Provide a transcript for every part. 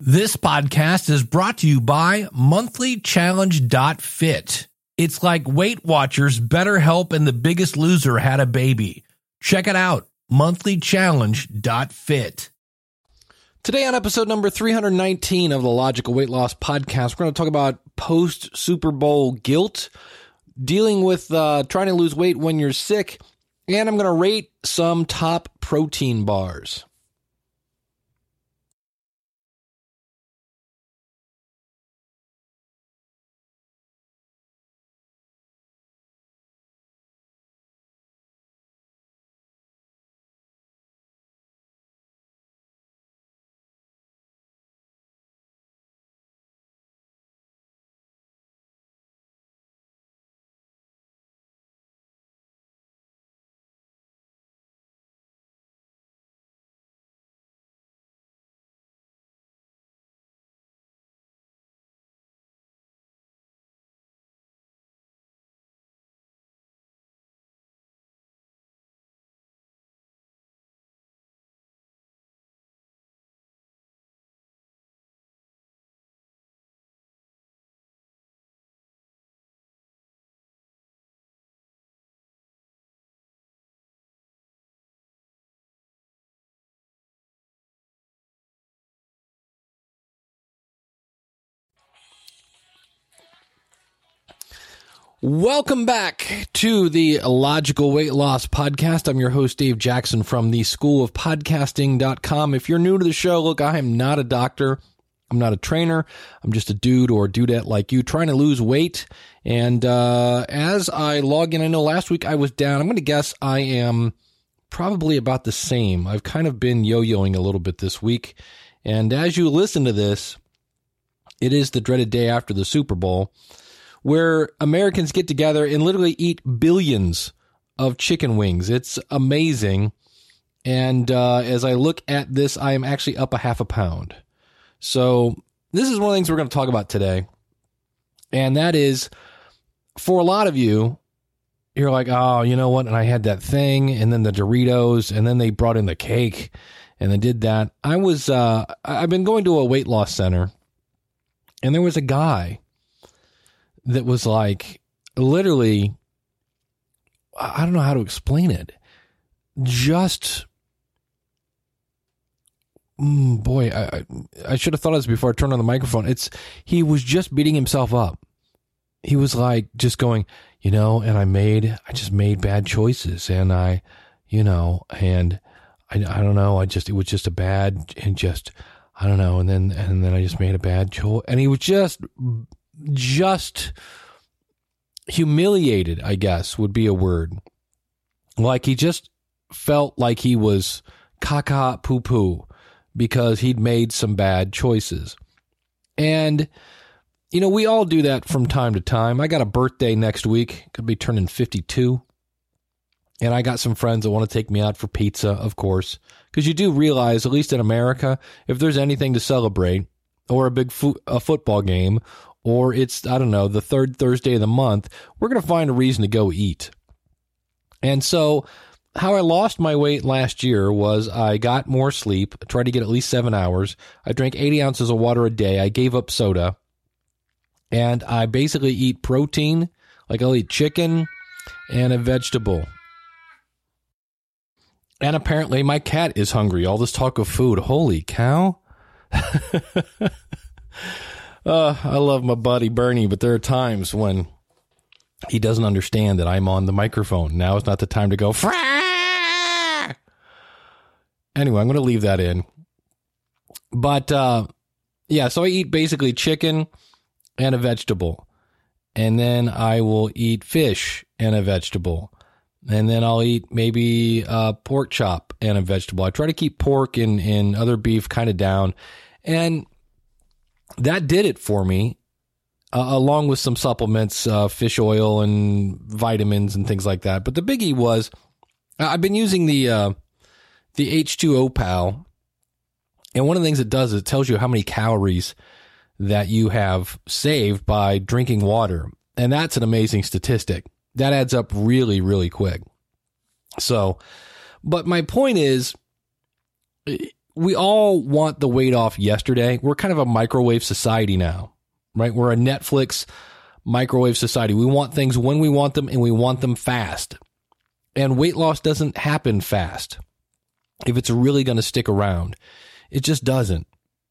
This podcast is brought to you by monthlychallenge.fit. It's like Weight Watchers, BetterHelp, and The Biggest Loser had a baby. Check it out, monthlychallenge.fit. Today on episode number 319 of the Logical Weight Loss Podcast, we're going to talk about post Super Bowl guilt, dealing with uh, trying to lose weight when you're sick, and I'm going to rate some top protein bars. Welcome back to the Logical Weight Loss Podcast. I'm your host, Dave Jackson from the School of Podcasting.com. If you're new to the show, look, I am not a doctor. I'm not a trainer. I'm just a dude or a dudette like you trying to lose weight. And uh, as I log in, I know last week I was down. I'm going to guess I am probably about the same. I've kind of been yo yoing a little bit this week. And as you listen to this, it is the dreaded day after the Super Bowl where Americans get together and literally eat billions of chicken wings. It's amazing. And uh, as I look at this, I am actually up a half a pound. So, this is one of the things we're going to talk about today. And that is for a lot of you, you're like, oh, you know what? And I had that thing, and then the Doritos, and then they brought in the cake, and they did that. I was, uh, I've been going to a weight loss center, and there was a guy that was like literally I don't know how to explain it. Just mm, boy, I I should have thought of this before I turned on the microphone. It's he was just beating himself up. He was like just going, you know, and I made I just made bad choices and I, you know, and I I don't know, I just it was just a bad and just I don't know, and then and then I just made a bad choice and he was just just humiliated, I guess would be a word. Like he just felt like he was caca poo poo because he'd made some bad choices. And, you know, we all do that from time to time. I got a birthday next week, could be turning 52. And I got some friends that want to take me out for pizza, of course, because you do realize, at least in America, if there's anything to celebrate, or a big fo- a football game, or it's, I don't know, the third Thursday of the month, we're going to find a reason to go eat. And so, how I lost my weight last year was I got more sleep, tried to get at least seven hours. I drank 80 ounces of water a day. I gave up soda. And I basically eat protein, like I'll eat chicken and a vegetable. And apparently, my cat is hungry. All this talk of food. Holy cow. Uh, I love my buddy Bernie, but there are times when he doesn't understand that I'm on the microphone. Now is not the time to go. Frah! Anyway, I'm going to leave that in. But uh, yeah, so I eat basically chicken and a vegetable, and then I will eat fish and a vegetable, and then I'll eat maybe a pork chop and a vegetable. I try to keep pork and, and other beef kind of down, and that did it for me, uh, along with some supplements, uh, fish oil and vitamins and things like that. But the biggie was I've been using the uh, the H2O Pal, and one of the things it does is it tells you how many calories that you have saved by drinking water, and that's an amazing statistic. That adds up really, really quick. So, but my point is we all want the weight off yesterday. We're kind of a microwave society now, right? We're a Netflix microwave society. We want things when we want them and we want them fast. And weight loss doesn't happen fast if it's really going to stick around. It just doesn't.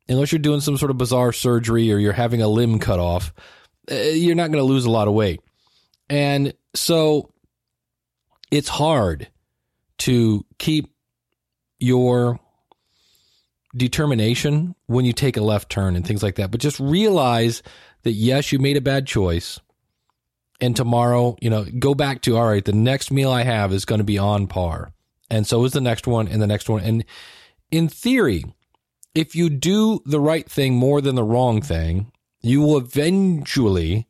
Unless you're doing some sort of bizarre surgery or you're having a limb cut off, eh, you're not going to lose a lot of weight. And so it's hard to keep your determination when you take a left turn and things like that. But just realize that yes, you made a bad choice. And tomorrow, you know, go back to, all right, the next meal I have is going to be on par. And so is the next one and the next one. And in theory, if you do the right thing more than the wrong thing, you will eventually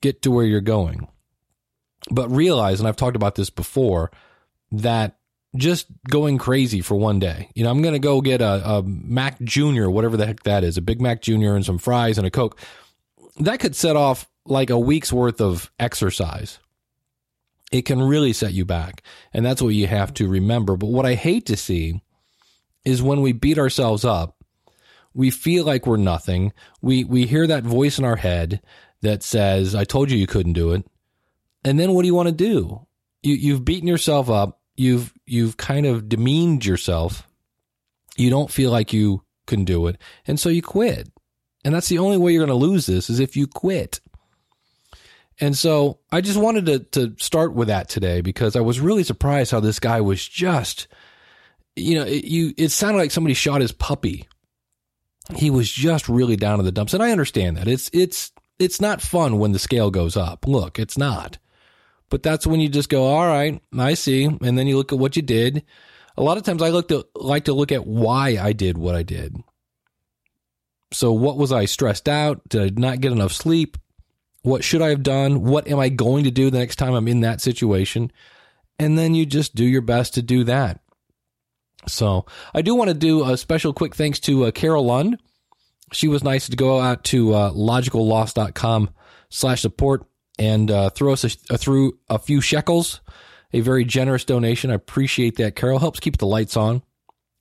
get to where you're going. But realize, and I've talked about this before, that just going crazy for one day. You know, I'm going to go get a, a Mac Jr., whatever the heck that is, a Big Mac Jr. and some fries and a Coke. That could set off like a week's worth of exercise. It can really set you back. And that's what you have to remember. But what I hate to see is when we beat ourselves up, we feel like we're nothing. We, we hear that voice in our head that says, I told you you couldn't do it. And then what do you want to do? You, you've beaten yourself up you've you've kind of demeaned yourself. You don't feel like you can do it, and so you quit. And that's the only way you're going to lose this is if you quit. And so I just wanted to to start with that today because I was really surprised how this guy was just, you know, it, you it sounded like somebody shot his puppy. He was just really down in the dumps, and I understand that it's it's it's not fun when the scale goes up. Look, it's not. But that's when you just go, all right, I see. And then you look at what you did. A lot of times I look to like to look at why I did what I did. So what was I stressed out? Did I not get enough sleep? What should I have done? What am I going to do the next time I'm in that situation? And then you just do your best to do that. So I do want to do a special quick thanks to uh, Carol Lund. She was nice to go out to uh, logicalloss.com slash support and uh, throw us a, through a few shekels, a very generous donation. I appreciate that, Carol. Helps keep the lights on.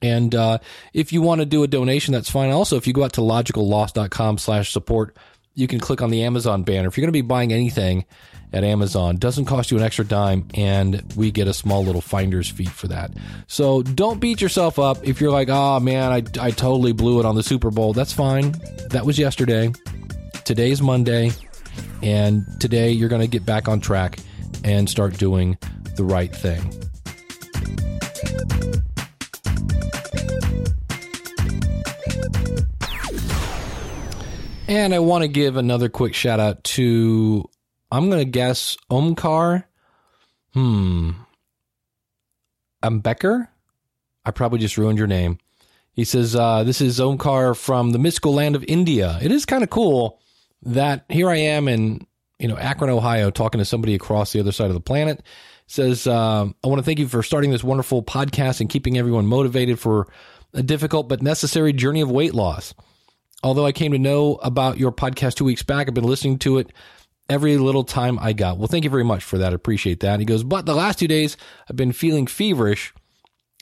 And uh, if you want to do a donation, that's fine. Also, if you go out to logicalloss.com slash support, you can click on the Amazon banner. If you're going to be buying anything at Amazon, doesn't cost you an extra dime, and we get a small little finder's fee for that. So don't beat yourself up if you're like, oh man, I, I totally blew it on the Super Bowl. That's fine. That was yesterday. Today's Monday. And today you're going to get back on track and start doing the right thing. And I want to give another quick shout out to, I'm going to guess Omkar. Hmm. I'm Becker. I probably just ruined your name. He says, uh, This is Omkar from the mystical land of India. It is kind of cool that here I am in you know Akron, Ohio, talking to somebody across the other side of the planet. Says, um, I want to thank you for starting this wonderful podcast and keeping everyone motivated for a difficult but necessary journey of weight loss. Although I came to know about your podcast two weeks back, I've been listening to it every little time I got. Well, thank you very much for that. I appreciate that. he goes, but the last two days I've been feeling feverish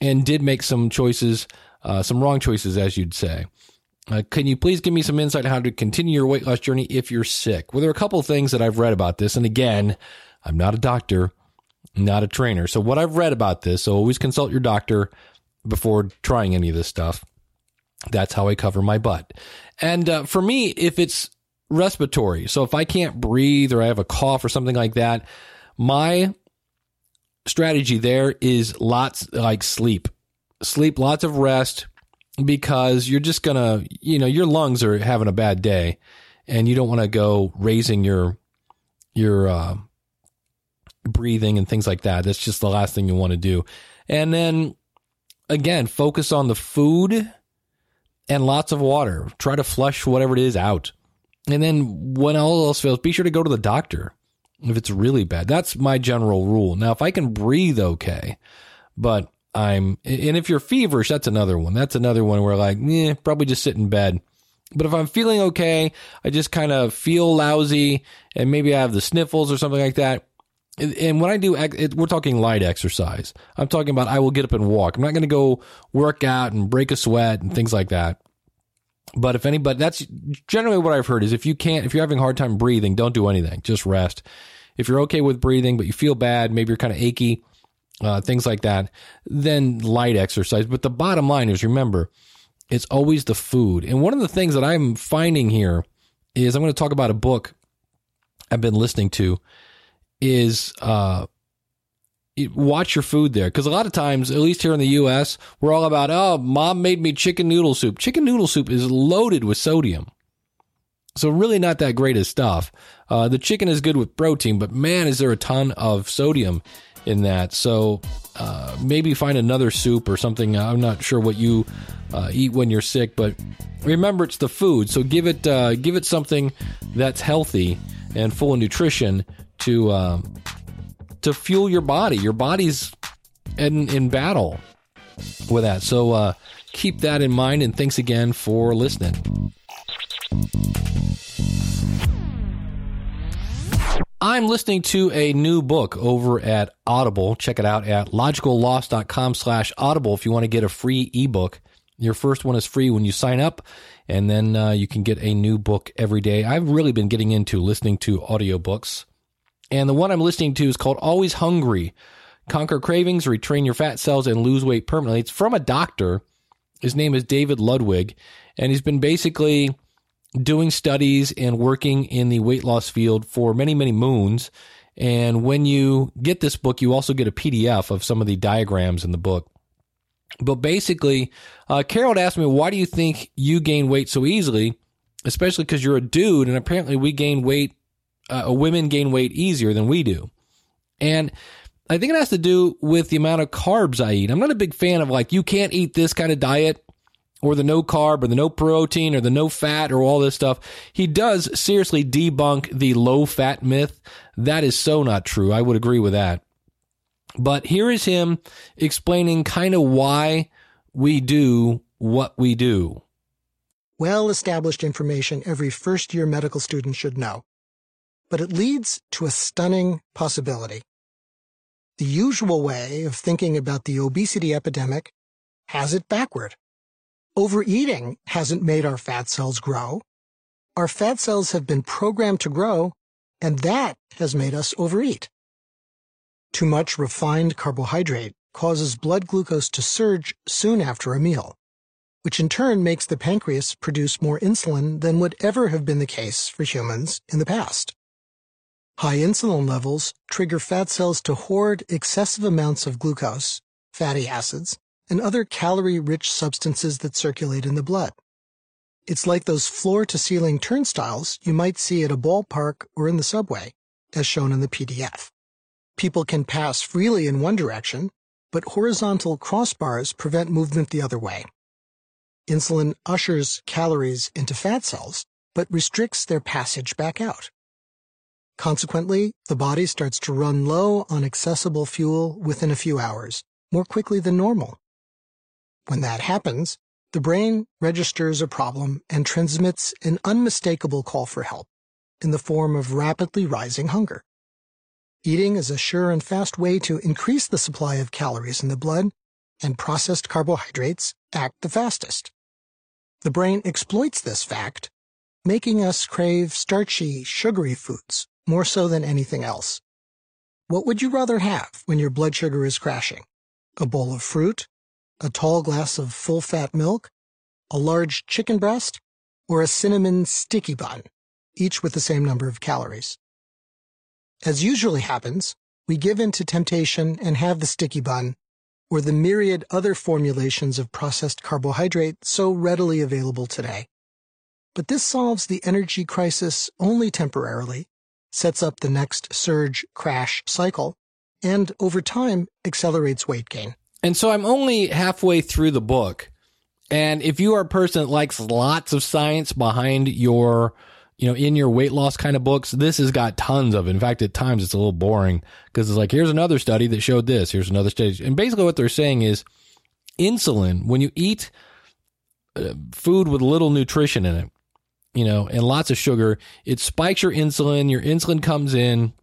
and did make some choices, uh, some wrong choices, as you'd say. Uh, can you please give me some insight on how to continue your weight loss journey if you're sick? Well, there are a couple things that I've read about this. And again, I'm not a doctor, not a trainer. So what I've read about this, so always consult your doctor before trying any of this stuff. That's how I cover my butt. And uh, for me, if it's respiratory, so if I can't breathe or I have a cough or something like that, my strategy there is lots like sleep, sleep, lots of rest, because you're just gonna, you know, your lungs are having a bad day, and you don't want to go raising your your uh, breathing and things like that. That's just the last thing you want to do. And then again, focus on the food and lots of water. Try to flush whatever it is out. And then when all else fails, be sure to go to the doctor if it's really bad. That's my general rule. Now, if I can breathe okay, but I'm, and if you're feverish, that's another one. That's another one where like, eh, probably just sit in bed. But if I'm feeling okay, I just kind of feel lousy and maybe I have the sniffles or something like that. and when I do, we're talking light exercise. I'm talking about I will get up and walk. I'm not going to go work out and break a sweat and things like that. But if anybody, that's generally what I've heard is if you can't, if you're having a hard time breathing, don't do anything. Just rest. If you're okay with breathing, but you feel bad, maybe you're kind of achy, uh, things like that, then light exercise. But the bottom line is remember, it's always the food. And one of the things that I'm finding here is I'm going to talk about a book I've been listening to is uh, watch your food there because a lot of times, at least here in the U.S., we're all about oh, mom made me chicken noodle soup. Chicken noodle soup is loaded with sodium, so really not that great of stuff. Uh, the chicken is good with protein, but man, is there a ton of sodium in that. So uh, maybe find another soup or something. I'm not sure what you uh, eat when you're sick, but remember it's the food. So give it uh, give it something that's healthy and full of nutrition to uh, to fuel your body. Your body's in in battle with that. So uh, keep that in mind. And thanks again for listening. I'm listening to a new book over at Audible. Check it out at logicalloss.com slash audible if you want to get a free ebook. Your first one is free when you sign up, and then uh, you can get a new book every day. I've really been getting into listening to audiobooks. And the one I'm listening to is called Always Hungry Conquer Cravings, Retrain Your Fat Cells, and Lose Weight Permanently. It's from a doctor. His name is David Ludwig, and he's been basically doing studies and working in the weight loss field for many, many moons. And when you get this book, you also get a PDF of some of the diagrams in the book. But basically, uh, Carol asked me, why do you think you gain weight so easily? Especially because you're a dude, and apparently we gain weight, uh, women gain weight easier than we do. And I think it has to do with the amount of carbs I eat. I'm not a big fan of like, you can't eat this kind of diet or the no carb or the no protein or the no fat or all this stuff. He does seriously debunk the low fat myth. That is so not true. I would agree with that. But here is him explaining kind of why we do what we do. Well established information every first year medical student should know. But it leads to a stunning possibility. The usual way of thinking about the obesity epidemic has it backward. Overeating hasn't made our fat cells grow. Our fat cells have been programmed to grow, and that has made us overeat. Too much refined carbohydrate causes blood glucose to surge soon after a meal, which in turn makes the pancreas produce more insulin than would ever have been the case for humans in the past. High insulin levels trigger fat cells to hoard excessive amounts of glucose, fatty acids, and other calorie-rich substances that circulate in the blood. It's like those floor-to-ceiling turnstiles you might see at a ballpark or in the subway, as shown in the PDF. People can pass freely in one direction, but horizontal crossbars prevent movement the other way. Insulin ushers calories into fat cells, but restricts their passage back out. Consequently, the body starts to run low on accessible fuel within a few hours, more quickly than normal. When that happens, the brain registers a problem and transmits an unmistakable call for help in the form of rapidly rising hunger. Eating is a sure and fast way to increase the supply of calories in the blood, and processed carbohydrates act the fastest. The brain exploits this fact, making us crave starchy, sugary foods more so than anything else. What would you rather have when your blood sugar is crashing? A bowl of fruit, a tall glass of full-fat milk, a large chicken breast, or a cinnamon sticky bun, each with the same number of calories. As usually happens, we give in to temptation and have the sticky bun, or the myriad other formulations of processed carbohydrate so readily available today. But this solves the energy crisis only temporarily, sets up the next surge crash cycle, and over time accelerates weight gain. And so I'm only halfway through the book. And if you are a person that likes lots of science behind your, you know, in your weight loss kind of books, this has got tons of. In fact, at times it's a little boring because it's like, here's another study that showed this. Here's another study. And basically what they're saying is insulin, when you eat uh, food with little nutrition in it, you know, and lots of sugar, it spikes your insulin. Your insulin comes in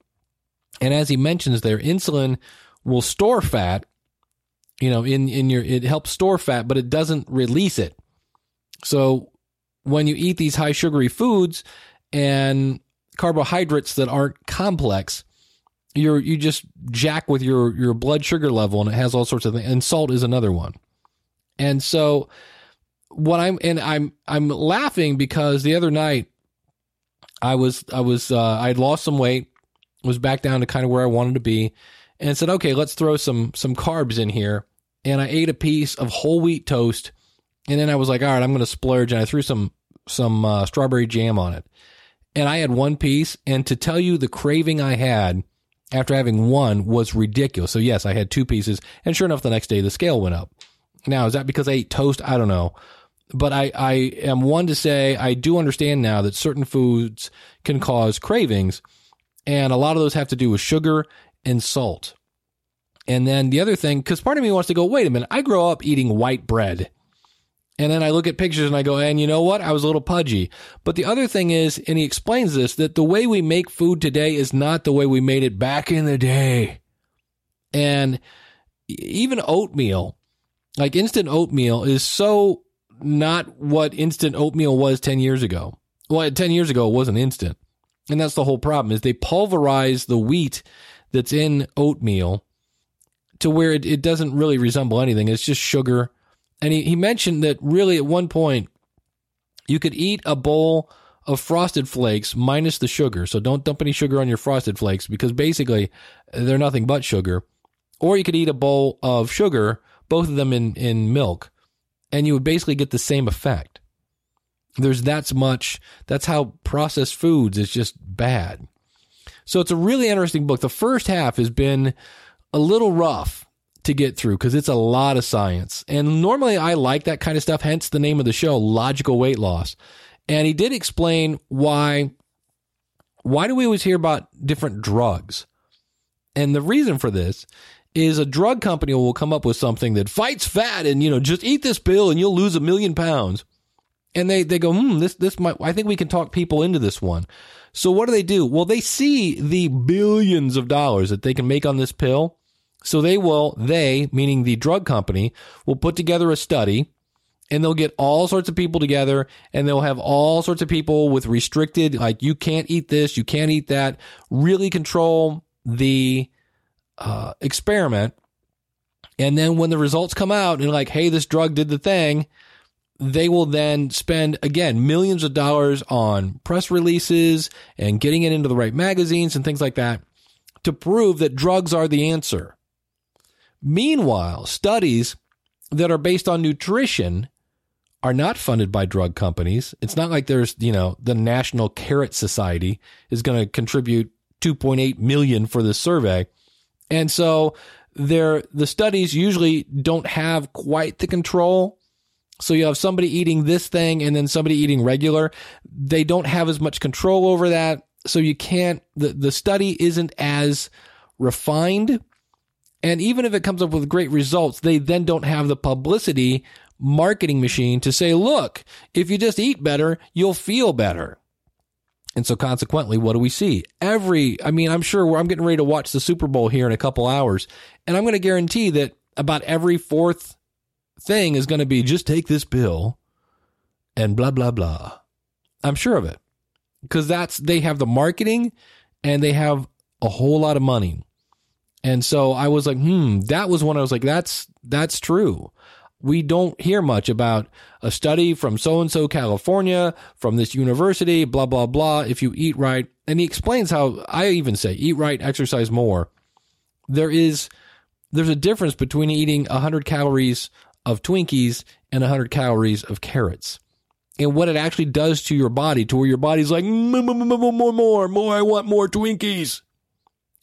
And as he mentions there, insulin will store fat, you know, in, in your, it helps store fat, but it doesn't release it. So when you eat these high sugary foods and carbohydrates that aren't complex, you're, you just jack with your, your blood sugar level and it has all sorts of things. And salt is another one. And so what I'm, and I'm, I'm laughing because the other night I was, I was, uh, I'd lost some weight, was back down to kind of where I wanted to be and said, okay, let's throw some, some carbs in here. And I ate a piece of whole wheat toast. And then I was like, all right, I'm going to splurge. And I threw some, some, uh, strawberry jam on it. And I had one piece. And to tell you the craving I had after having one was ridiculous. So yes, I had two pieces. And sure enough, the next day the scale went up. Now, is that because I ate toast? I don't know. But I, I am one to say I do understand now that certain foods can cause cravings. And a lot of those have to do with sugar and salt. And then the other thing, because part of me wants to go, wait a minute, I grow up eating white bread. And then I look at pictures and I go, and you know what? I was a little pudgy. But the other thing is, and he explains this, that the way we make food today is not the way we made it back in the day. And even oatmeal, like instant oatmeal, is so not what instant oatmeal was 10 years ago. Well, 10 years ago, it wasn't instant. And that's the whole problem is they pulverize the wheat that's in oatmeal to where it, it doesn't really resemble anything. It's just sugar. And he, he mentioned that really at one point you could eat a bowl of frosted flakes minus the sugar. So don't dump any sugar on your frosted flakes because basically they're nothing but sugar. Or you could eat a bowl of sugar, both of them in, in milk, and you would basically get the same effect. There's that's much, that's how processed foods is just bad. So it's a really interesting book. The first half has been a little rough to get through because it's a lot of science. And normally I like that kind of stuff, hence the name of the show, Logical Weight Loss. And he did explain why why do we always hear about different drugs? And the reason for this is a drug company will come up with something that fights fat and you know just eat this pill and you'll lose a million pounds. And they they go, hmm, this this might I think we can talk people into this one. So what do they do? Well, they see the billions of dollars that they can make on this pill. So they will, they, meaning the drug company, will put together a study and they'll get all sorts of people together and they'll have all sorts of people with restricted, like you can't eat this, you can't eat that, really control the uh, experiment. And then when the results come out and like, hey, this drug did the thing, they will then spend again millions of dollars on press releases and getting it into the right magazines and things like that to prove that drugs are the answer. Meanwhile, studies that are based on nutrition are not funded by drug companies. It's not like there's, you know, the National Carrot Society is going to contribute 2.8 million for this survey. And so there the studies usually don't have quite the control. So you have somebody eating this thing and then somebody eating regular. They don't have as much control over that. So you can't the, the study isn't as refined and even if it comes up with great results, they then don't have the publicity marketing machine to say, look, if you just eat better, you'll feel better. And so consequently, what do we see? Every, I mean, I'm sure I'm getting ready to watch the Super Bowl here in a couple hours, and I'm going to guarantee that about every fourth thing is going to be just take this pill and blah, blah, blah. I'm sure of it because that's, they have the marketing and they have a whole lot of money. And so I was like, hmm, that was when I was like, that's, that's true. We don't hear much about a study from so and so California, from this university, blah, blah, blah. If you eat right. And he explains how I even say eat right, exercise more. There is, there's a difference between eating 100 calories of Twinkies and 100 calories of carrots. And what it actually does to your body, to where your body's like, more, more, more, more, more, I want more Twinkies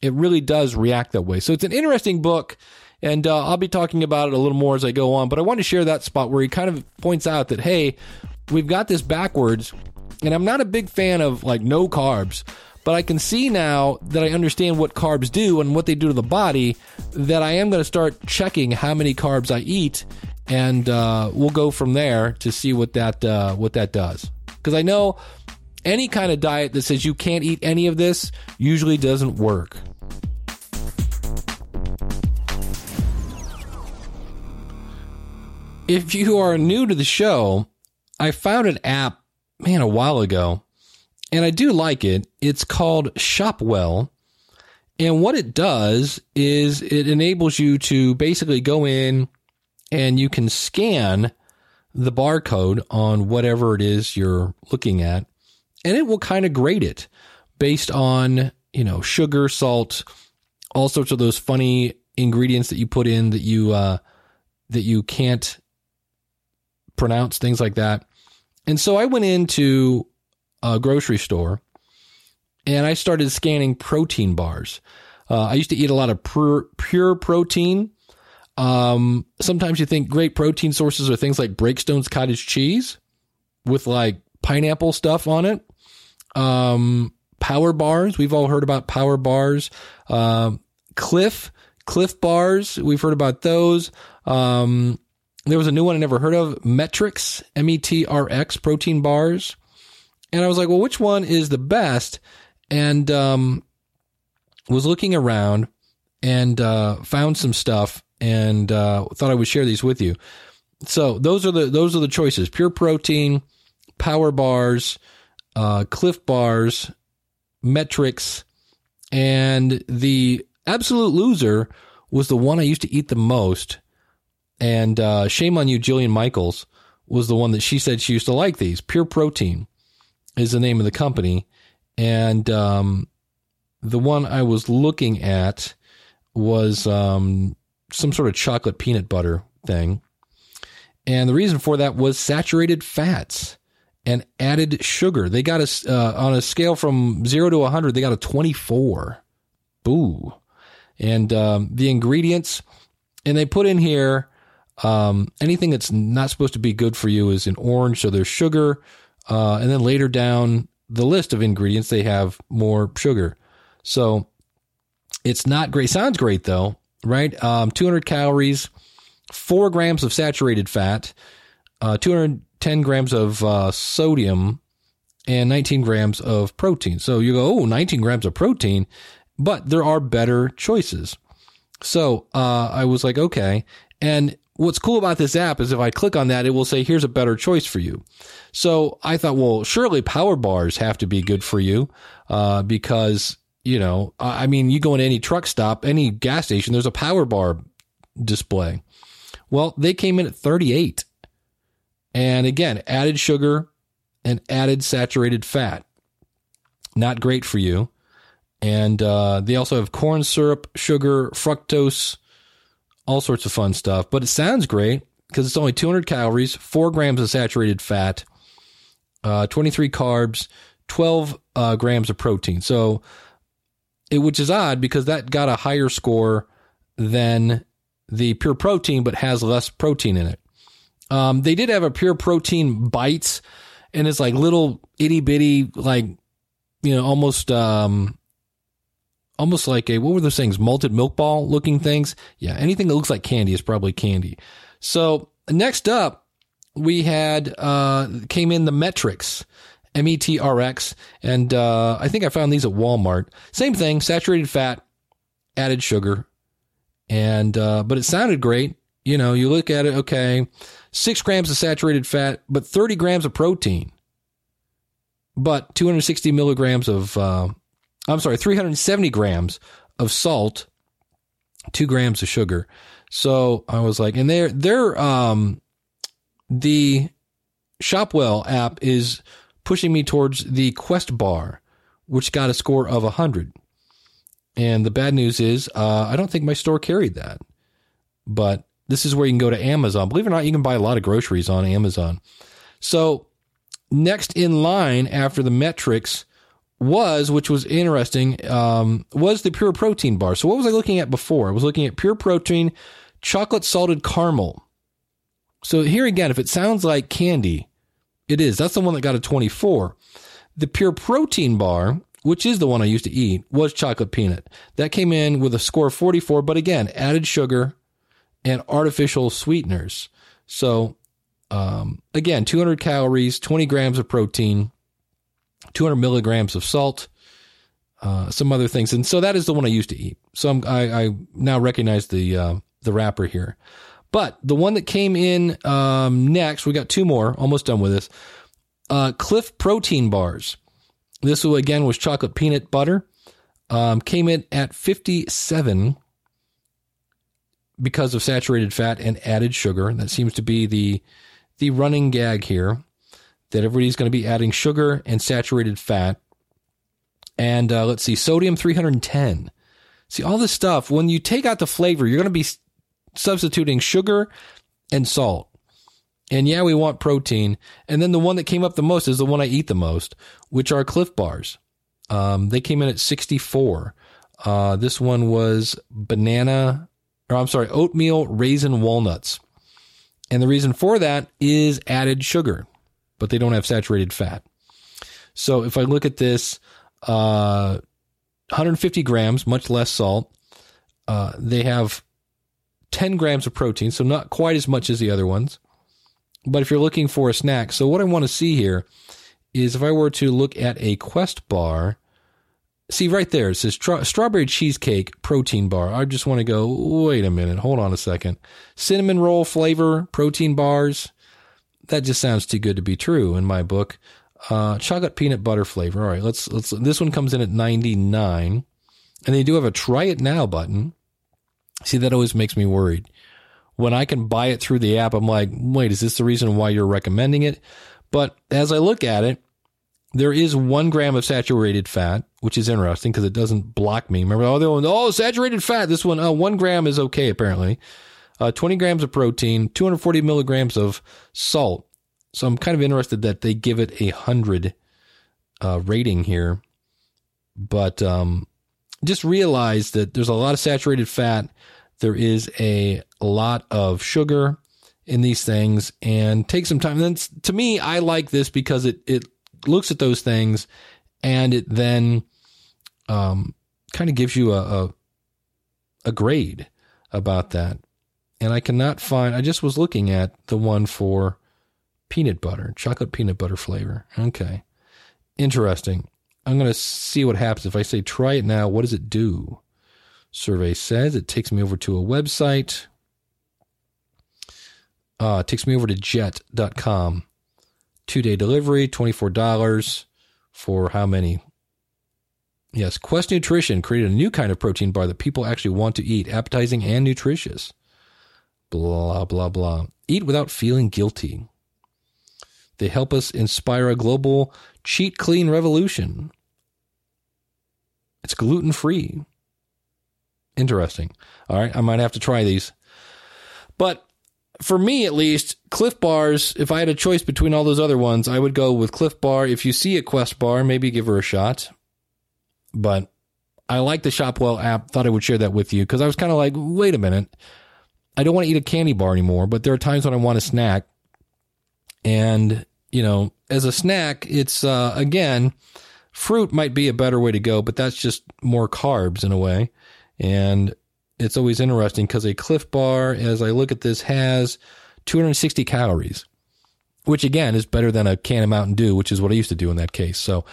it really does react that way. So it's an interesting book, and uh, I'll be talking about it a little more as I go on. But I want to share that spot where he kind of points out that hey, we've got this backwards, and I'm not a big fan of like no carbs. But I can see now that I understand what carbs do and what they do to the body that I am going to start checking how many carbs I eat, and uh, we'll go from there to see what that uh, what that does. Because I know any kind of diet that says you can't eat any of this usually doesn't work. If you are new to the show, I found an app, man, a while ago and I do like it. It's called Shopwell. And what it does is it enables you to basically go in and you can scan the barcode on whatever it is you're looking at, and it will kind of grade it based on, you know, sugar, salt, all sorts of those funny ingredients that you put in that you uh, that you can't pronounce, things like that. And so I went into a grocery store and I started scanning protein bars. Uh, I used to eat a lot of pure, pure protein. Um, sometimes you think great protein sources are things like Breakstone's cottage cheese with like pineapple stuff on it. Um, power bars. We've all heard about power bars. Um, Clif, Clif bars. We've heard about those. Um, there was a new one I never heard of, MET-Rx, M E T R X protein bars. And I was like, well, which one is the best? And um, was looking around and uh, found some stuff and uh, thought I would share these with you. So those are the those are the choices: pure protein, power bars, uh, Clif bars, MET-Rx, and the absolute loser was the one I used to eat the most and uh, shame on you, Jillian Michaels was the one that she said she used to like these. Pure Protein is the name of the company. And um, the one I was looking at was um, some sort of chocolate peanut butter thing. And the reason for that was saturated fats and added sugar. They got a, uh, on a scale from zero to 100, they got a 24. Boo. And um, the ingredients, and they put in here um, anything that's not supposed to be good for you is in orange. So there's sugar. Uh, and then later down the list of ingredients, they have more sugar. So it's not great. Sounds great though, right? Um, 200 calories, four grams of saturated fat, uh, 210 grams of uh, sodium, and 19 grams of protein. So you go, oh, 19 grams of protein, but there are better choices. So uh, I was like, okay. And what's cool about this app is if I click on that, it will say, here's a better choice for you. So I thought, well, surely power bars have to be good for you, uh, because, you know, I mean, you go into any truck stop, any gas station, there's a power bar display. Well, they came in at 38. And again, added sugar and added saturated fat. Not great for you. And uh, they also have corn syrup, sugar, fructose, all sorts of fun stuff. But it sounds great because it's only 200 calories, four grams of saturated fat, uh, 23 carbs, 12 uh, grams of protein. So, it, which is odd because that got a higher score than the pure protein, but has less protein in it. Um, they did have a pure protein bites, and it's like little itty bitty, like you know, almost um, almost like a what were those things? Malted milk ball looking things? Yeah anything that looks like candy is probably candy. So next up we had uh came in the MET-Rx. m-e-t-r-x and uh i think i found these at walmart. Same thing saturated fat added sugar and uh but it sounded great. You know you look at it okay six grams of saturated fat but 30 grams of protein. But 260 milligrams of uh I'm sorry, 370 grams of salt, two grams of sugar. So I was like, and they're, they're, um, the Shopwell app is pushing me towards the Quest bar, which got a score of 100. And the bad news is, uh, I don't think my store carried that. But this is where you can go to Amazon. Believe it or not, you can buy a lot of groceries on Amazon. So next in line after the MET-Rx was, which was interesting, um, was the pure protein bar. So what was I looking at before? I was looking at pure protein, chocolate salted caramel. So here again, if it sounds like candy, it is. That's the one that got a 24. The pure protein bar, which is the one I used to eat, was chocolate peanut. That came in with a score of 44, but again, added sugar and artificial sweeteners. So um, again, 200 calories, 20 grams of protein, 200 milligrams of salt, uh, some other things, and so that is the one I used to eat. So I'm, I, I now recognize the uh, the wrapper here, But the one that came in um, next, we got two more, almost done with this. Uh, Clif protein bars. This again was chocolate peanut butter. Um, came in at 57 because of saturated fat and added sugar. That seems to be the the running gag here that everybody's going to be adding sugar and saturated fat. And uh, let's see, sodium 310. See, all this stuff, when you take out the flavor, you're going to be substituting sugar and salt. And yeah, we want protein. And then the one that came up the most is the one I eat the most, which are Clif Bars. Um, they came in at 64. Uh, this one was banana, or I'm sorry, oatmeal raisin walnuts. And the reason for that is added sugar, but they don't have saturated fat. So if I look at this, uh, 150 grams, much less salt. Uh, they have 10 grams of protein, so not quite as much as the other ones. But if you're looking for a snack, so what I want to see here is if I were to look at a Quest bar, see right there, it says tra- strawberry cheesecake protein bar. I just want to go, wait a minute, hold on a second. Cinnamon roll flavor protein bars. That just sounds too good to be true in my book. Uh, chocolate peanut butter flavor. All right, let's let's. This one comes in at ninety nine, and they do have a try it now button. See, that always makes me worried. When I can buy it through the app, I'm like, wait, is this the reason why you're recommending it? But as I look at it, there is one gram of saturated fat, which is interesting because it doesn't block me. Remember, oh, the one, oh, saturated fat. This one, oh, one gram is okay apparently. Uh, 20 grams of protein, 240 milligrams of salt. So I'm kind of interested that they give it a hundred uh, rating here, but um, just realize that there's a lot of saturated fat. There is a lot of sugar in these things, and take some time. And to me, I like this because it it looks at those things, and it then um, kind of gives you a, a a grade about that. And I cannot find. I just was looking at the one for peanut butter, chocolate peanut butter flavor. Okay. Interesting. I'm going to see what happens if I say try it now. What does it do? Survey says it takes me over to a website. Uh, it takes me over to jet.com. Two day delivery, $24 for how many? Yes, Quest Nutrition created a new kind of protein bar that people actually want to eat, appetizing and nutritious. Blah, blah, blah. Eat without feeling guilty. They help us inspire a global cheat clean revolution. It's gluten free. Interesting. All right, I might have to try these. But for me, at least, Clif Bars, if I had a choice between all those other ones, I would go with Clif Bar. If you see a Quest Bar, maybe give her a shot. But I like the Shopwell app. Thought I would share that with you because I was kind of like, wait a minute. I don't want to eat a candy bar anymore, but there are times when I want a snack. And, you know, as a snack, it's, uh, again, fruit might be a better way to go, but that's just more carbs in a way. And it's always interesting because a Clif Bar, as I look at this, has 260 calories, which again is better than a can of Mountain Dew, which is what I used to do in that case. So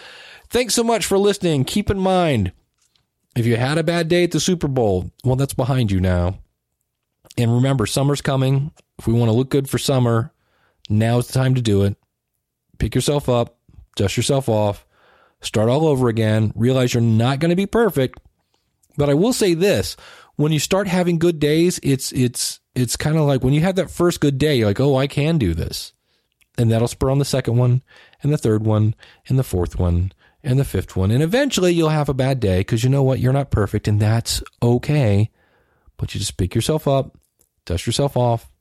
thanks so much for listening. Keep in mind, if you had a bad day at the Super Bowl, well, that's behind you now. And remember, summer's coming. If we want to look good for summer, Now's the time to do it. Pick yourself up, dust yourself off, start all over again. Realize you're not going to be perfect. But I will say this when you start having good days, it's, it's, it's kind of like when you have that first good day, you're like, oh, I can do this. And that'll spur on the second one and the third one and the fourth one and the fifth one. And eventually you'll have a bad day because you know what? You're not perfect and that's okay. But you just pick yourself up, dust yourself off,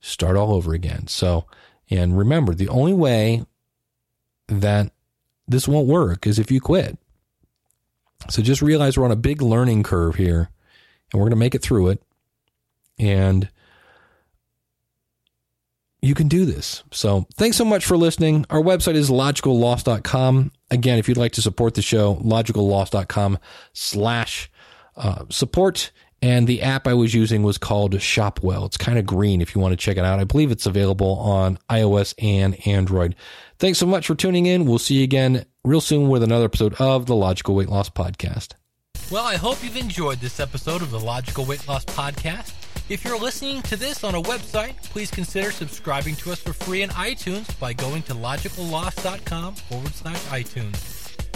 start all over again. So, and remember, the only way that this won't work is if you quit. So just realize we're on a big learning curve here and we're going to make it through it. And you can do this. So thanks so much for listening. Our website is logicalloss.com. Again, if you'd like to support the show, logicalloss.com slash uh, support. And the app I was using was called Shopwell. It's kind of green if you want to check it out. I believe it's available on iOS and Android. Thanks so much for tuning in. We'll see you again real soon with another episode of the Logical Weight Loss Podcast. Well, I hope you've enjoyed this episode of the Logical Weight Loss Podcast. If you're listening to this on a website, please consider subscribing to us for free in iTunes by going to logicalloss.com forward slash iTunes.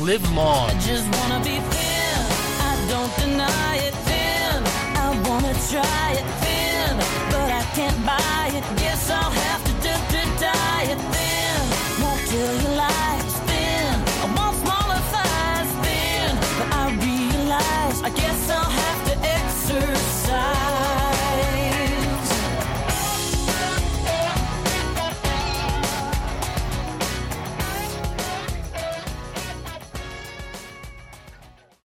Live long. I just wanna be thin. I don't deny it thin. I wanna try it thin, but I can't buy it. Guess I'll have to to thin. Thin. I want smaller thighs thin, but I realize I guess I'll have.